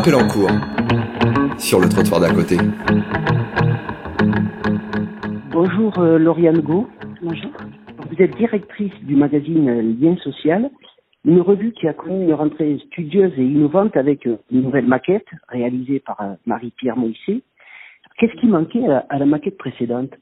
appel en cours sur le trottoir d'à côté. Bonjour euh, Lauriane Go. Bonjour. Vous êtes directrice du magazine euh, Lien Social, une revue qui a connu une rentrée studieuse et innovante avec euh, une nouvelle maquette réalisée par Marie-Pierre Moïse. Qu'est-ce qui manquait à la maquette précédente?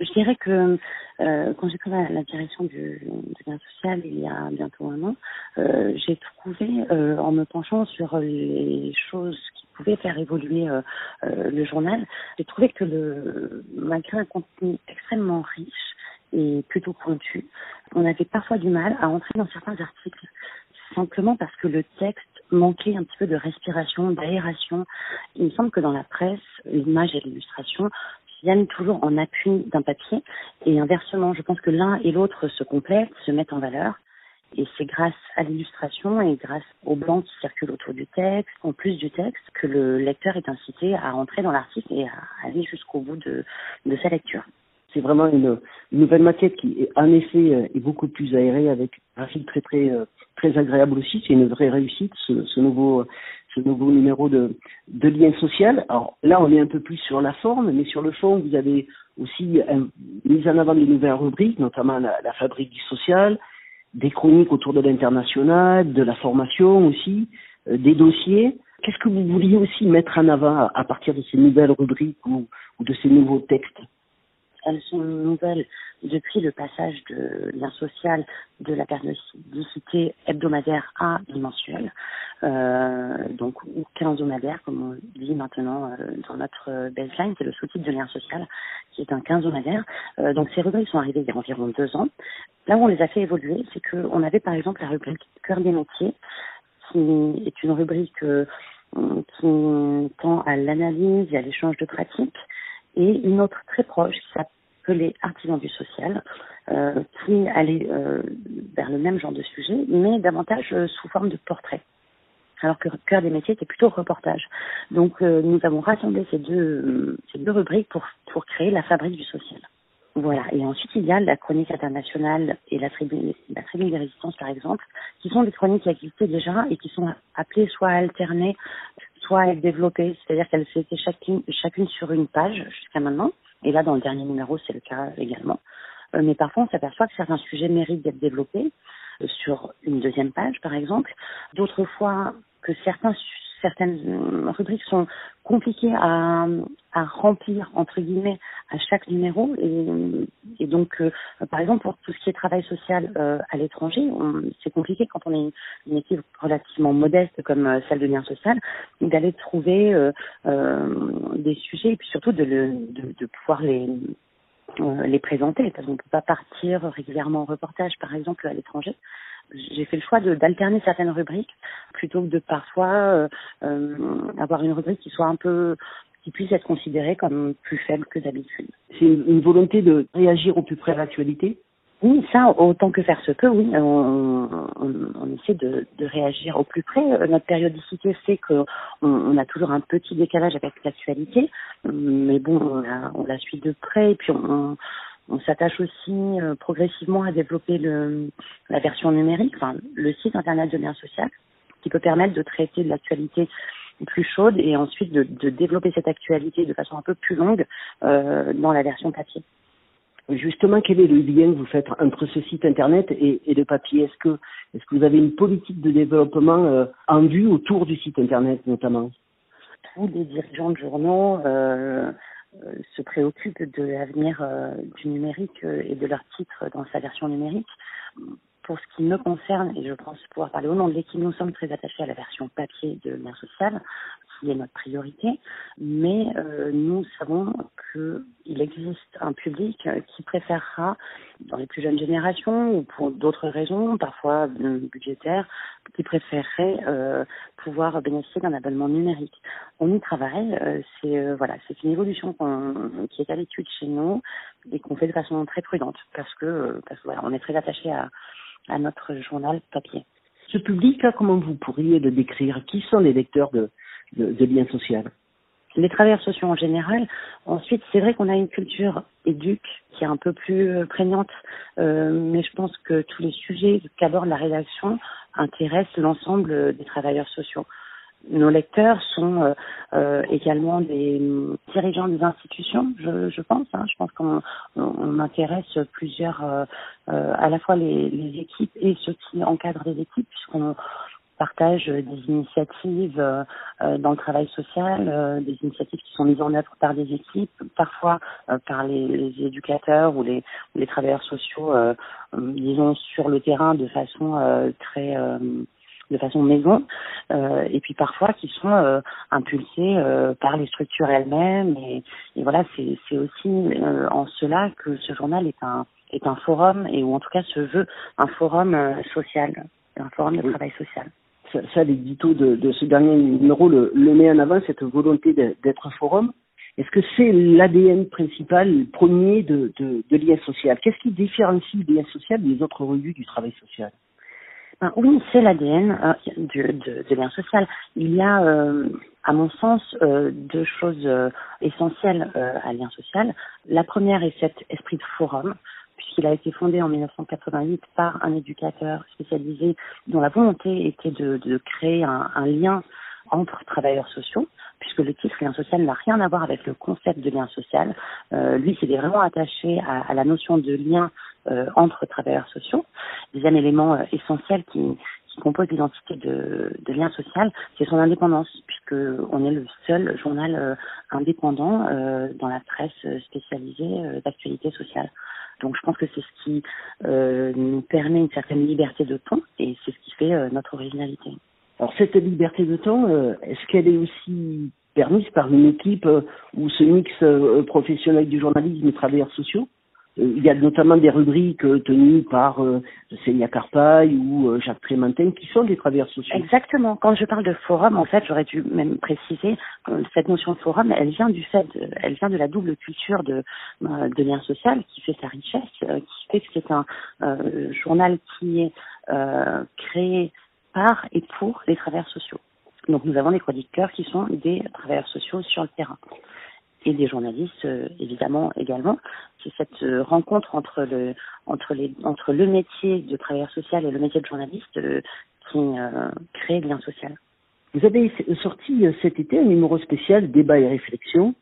Je dirais que euh, quand j'ai pris la, direction du, du, bien social il y a bientôt un an, euh, j'ai trouvé, euh, en me penchant sur les choses qui pouvaient faire évoluer euh, euh, le journal, j'ai trouvé que le, malgré un contenu extrêmement riche et plutôt pointu, on avait parfois du mal à entrer dans certains articles simplement parce que le texte manquait un petit peu de respiration, d'aération. Il me semble que dans la presse, l'image et l'illustration viennent toujours en appui d'un papier et inversement, je pense que l'un et l'autre se complètent, se mettent en valeur. Et c'est grâce à l'illustration et grâce au blanc qui circule autour du texte, en plus du texte, que le lecteur est incité à rentrer dans l'article et à aller jusqu'au bout de, sa lecture. C'est vraiment une, nouvelle maquette qui, en effet, euh, est beaucoup plus aérée avec un fil très très euh, très agréable aussi. C'est une vraie réussite ce nouveau ce nouveau numéro de, lien social. Alors là, on est un peu plus sur la forme, mais sur le fond, vous avez aussi un, mis en avant de nouvelles rubriques, notamment la, fabrique du social, des chroniques autour de l'international, de la formation aussi, euh, des dossiers. Qu'est-ce que vous vouliez aussi mettre en avant à, partir de ces nouvelles rubriques ou de ces nouveaux textes? Elles sont nouvelles depuis le passage de lien social de la périodicité hebdomadaire à mensuelle, euh, donc ou quinzomadaire comme on dit maintenant euh, dans notre baseline, c'est le sous-titre de lien social qui est un quinzomadaire. Euh, donc ces rubriques sont arrivées il y a environ deux ans. Là où on les a fait évoluer, c'est qu'on avait par exemple la rubrique Cœur des métiers, qui est une rubrique euh, qui tend à l'analyse et à l'échange de pratiques et une autre très proche qui s'appelait Artisans du social, euh, qui allait euh, vers le même genre de sujet, mais davantage euh, sous forme de portrait. Alors que Cœur des métiers était plutôt reportage. Donc euh, nous avons rassemblé ces deux, ces deux rubriques pour, pour créer la fabrique du social. Voilà. Et ensuite, il y a la chronique internationale et la tribune, la tribune des résistances, par exemple, qui sont des chroniques qui existaient déjà et qui sont appelées soit à alterner, soit être développées. C'est-à-dire qu'elles étaient chacune, sur une page jusqu'à maintenant. Et là, dans le dernier numéro, c'est le cas également. Euh, mais parfois, on s'aperçoit que certains sujets méritent d'être développés euh, sur une deuxième page, par exemple. D'autres fois, que certains certaines rubriques sont compliquées à, remplir entre guillemets à chaque numéro. Et, donc euh, par exemple pour tout ce qui est travail social euh, à l'étranger c'est compliqué quand on est une, équipe relativement modeste comme euh, celle de lien social d'aller trouver des sujets et puis surtout de, de pouvoir les les présenter. Parce qu'on ne peut pas partir régulièrement en reportage par exemple à l'étranger j'ai fait le choix d'alterner certaines rubriques plutôt que de parfois euh, euh, avoir une rubrique qui soit un peu qui puisse être considérée comme plus faible que d'habitude. C'est une, volonté de réagir au plus près de l'actualité? Oui, ça, autant que faire se peut, oui. On, on, on essaie de, de, réagir au plus près. Notre périodicité fait qu'on on a toujours un petit décalage avec l'actualité, mais bon, on la, on la suit de près et puis on, on s'attache aussi euh, progressivement à développer le, la version numérique, enfin, le site internet de lien social, qui peut permettre de traiter de l'actualité plus chaude et ensuite de, de, développer cette actualité de façon un peu plus longue euh, dans la version papier. Justement, quel est le lien que vous faites entre ce site internet et, et le papier? Est-ce que, est-ce que vous avez une politique de développement euh, en vue autour du site internet notamment? Tous les dirigeants de journaux euh, se préoccupent de l'avenir euh, du numérique euh, et de leur titre dans sa version numérique. Pour ce qui me concerne, et je pense pouvoir parler au nom de l'équipe, nous sommes très attachés à la version papier de lien social qui est notre priorité, mais euh, nous savons qu'il existe un public qui préférera, dans les plus jeunes générations ou pour d'autres raisons, parfois budgétaires, qui préférerait euh, pouvoir bénéficier d'un abonnement numérique. On y travaille, euh, c'est euh, voilà, c'est une évolution qui est à l'étude chez nous et qu'on fait de façon très prudente parce que parce voilà, on est très attaché à, à notre journal papier. Ce public-là, comment vous pourriez le décrire? Qui sont les lecteurs de, de, de lien les travailleurs sociaux en général. Ensuite, c'est vrai qu'on a une culture éduque qui est un peu plus euh, prégnante, euh, mais je pense que tous les sujets qu'aborde la rédaction intéressent l'ensemble des travailleurs sociaux. nos lecteurs sont euh, euh, également des dirigeants des institutions, je, je pense. Hein. Je pense qu'on on, intéresse plusieurs, euh, à la fois les, les, équipes et ceux qui encadrent les équipes, puisqu'on partage des initiatives dans le travail social, des initiatives qui sont mises en œuvre par des équipes, parfois par les, les, éducateurs ou les, ou les travailleurs sociaux, disons sur le terrain de façon très de façon maison, euh, et puis parfois qui sont euh, impulsés euh, par les structures elles-mêmes. Et, et, voilà, c'est aussi euh, en cela que ce journal est un est un forum et ou en tout cas se veut un forum social, un forum de travail social. Ça, ça l'édito de, ce dernier numéro le, met en avant cette volonté d'être forum. Est-ce que c'est l'ADN principal, premier de, de, social? Qu'est-ce qui différencie lien social des autres revues du travail social? Oui, c'est l'ADN euh, de, lien social. Il y a, euh, à mon sens, euh, deux choses essentielles à lien social. La première est cet esprit de forum, puisqu'il a été fondé en 1988 par un éducateur spécialisé dont la volonté était de, créer un, lien entre travailleurs sociaux, puisque le titre lien social n'a rien à voir avec le concept de lien social. Euh, lui, s'est vraiment attaché à, la notion de lien euh, entre travailleurs sociaux. Deuxième élément euh, essentiel qui, compose l'identité de, de lien social, c'est son indépendance, puisque on est le seul journal euh, indépendant dans la presse spécialisée d'actualité sociale. Donc je pense que c'est ce qui nous permet une certaine liberté de ton et c'est ce qui fait notre originalité. Alors cette liberté de temps, euh, est-ce qu'elle est aussi permise par une équipe euh, où ce mix euh, professionnel du journalisme et travailleurs sociaux? Il y a notamment des rubriques tenues par euh, Seigneur Carpaille ou Jacques Trémentin qui sont des travailleurs sociaux. Exactement. Quand je parle de forum, en fait, j'aurais dû même préciser que cette notion de forum, elle vient du fait, de, elle vient de la double culture de, de lien social qui fait sa richesse, qui fait que c'est un journal qui est créé par et pour les travailleurs sociaux. Donc nous avons des chroniqueurs qui sont des travailleurs sociaux sur le terrain et des journalistes euh, évidemment également. C'est cette euh, rencontre entre le entre les entre le métier de travailleur social et le métier de journaliste euh, qui crée le lien social. Vous avez sorti cet été un numéro spécial débat et réflexion.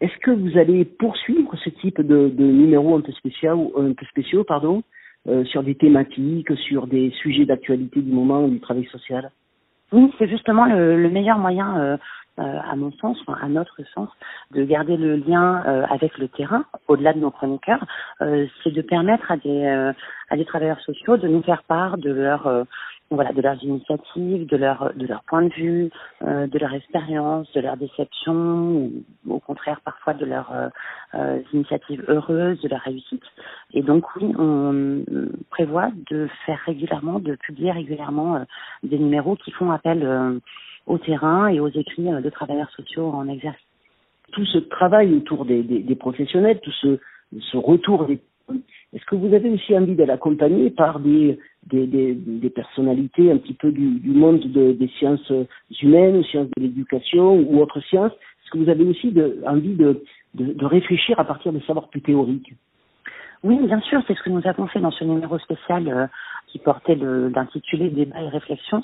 Est-ce que vous allez poursuivre ce type de, de numéro un peu spécial, un peu spéciaux, pardon, sur des thématiques, sur des sujets d'actualité du moment du travail social? Oui, c'est justement le, le, meilleur moyen, euh, euh, à mon sens, enfin, à notre sens, de garder le lien euh, avec le terrain, au-delà de nos chroniqueurs, euh, c'est de permettre à des, à des travailleurs sociaux de nous faire part de leur voilà, de leurs initiatives, de leur de leur point de vue, euh, de leur expérience, de leurs déceptions, ou au contraire parfois de leurs euh, euh, initiatives heureuses, de leur réussite. Et donc oui, on prévoit de faire régulièrement, de publier régulièrement euh, des numéros qui font appel euh, au terrain et aux écrits euh, de travailleurs sociaux en exercice. Tout ce travail autour des, des, des professionnels, tout ce, ce retour des est-ce que vous avez aussi envie de l'accompagner par des, des, des, des, personnalités un petit peu du, du monde de, des sciences humaines, sciences de l'éducation ou autres sciences? Est-ce que vous avez aussi envie de, de, de réfléchir à partir de savoirs plus théoriques? Oui, bien sûr, c'est ce que nous avons fait dans ce numéro spécial euh, qui portait l'intitulé Débat et réflexion.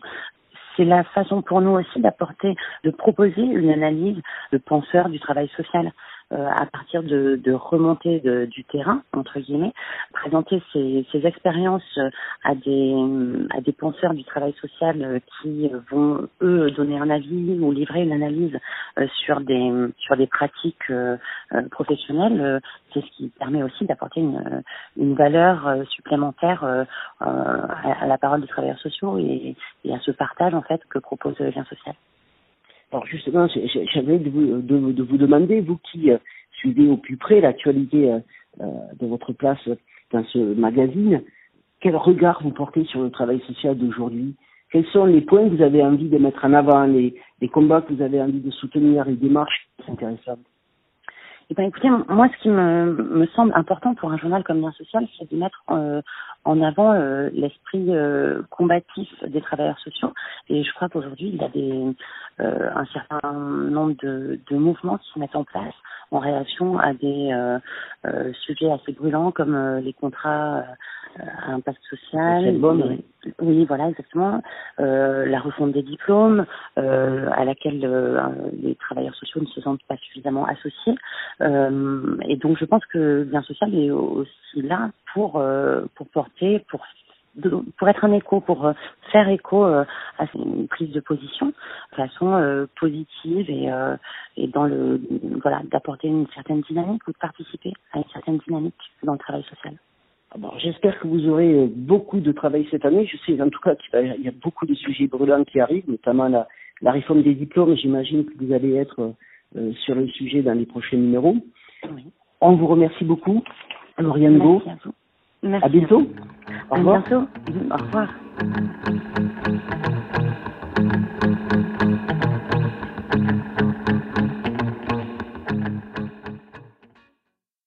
C'est la façon pour nous aussi d'apporter, de proposer une analyse de penseurs du travail social euh, à partir de, de remontées de, du terrain entre guillemets, présenter ces, ces expériences à des à des penseurs du travail social euh, qui vont eux donner un avis ou livrer une analyse euh, sur des sur des pratiques euh, euh professionnelles. Euh, c'est ce qui permet aussi d'apporter une une valeur supplémentaire à, à, la parole des travailleurs sociaux et, et à ce partage en fait que propose le lien social. Alors justement, j'avais de vous, de, vous demander, vous qui euh, suivez au plus près l'actualité euh, euh, de votre place dans ce magazine, quel regard vous portez sur le travail social d'aujourd'hui? Quels sont les points que vous avez envie de mettre en avant, les, combats que vous avez envie de soutenir, les démarches intéressantes? Eh ben, écoutez, moi, ce qui me, semble important pour un journal comme Lien Social, c'est de mettre en avant euh, l'esprit euh, combatif des travailleurs sociaux. Et je crois qu'aujourd'hui, il y a des, euh, un certain nombre de, de, mouvements qui se mettent en place en réaction à des sujets assez brûlants comme les contrats à impact social. oui. voilà, exactement. la refonte des diplômes, à laquelle les travailleurs sociaux ne se sentent pas suffisamment associés. et donc, je pense que bien social est aussi là pour pour porter, pour pour être un écho, pour euh, faire écho euh, à une prise de position de façon euh, positive et, et dans le voilà d'apporter une certaine dynamique ou de participer à une certaine dynamique dans le travail social. J'espère que vous aurez beaucoup de travail cette année. Je sais en tout cas qu'il y a beaucoup de sujets brûlants qui arrivent, notamment la, la réforme des diplômes. J'imagine que vous allez être sur le sujet dans les prochains numéros. Oui. On vous remercie beaucoup, Lauriane Go. Merci à vous. Merci à bientôt. Au revoir. À bientôt. Au revoir.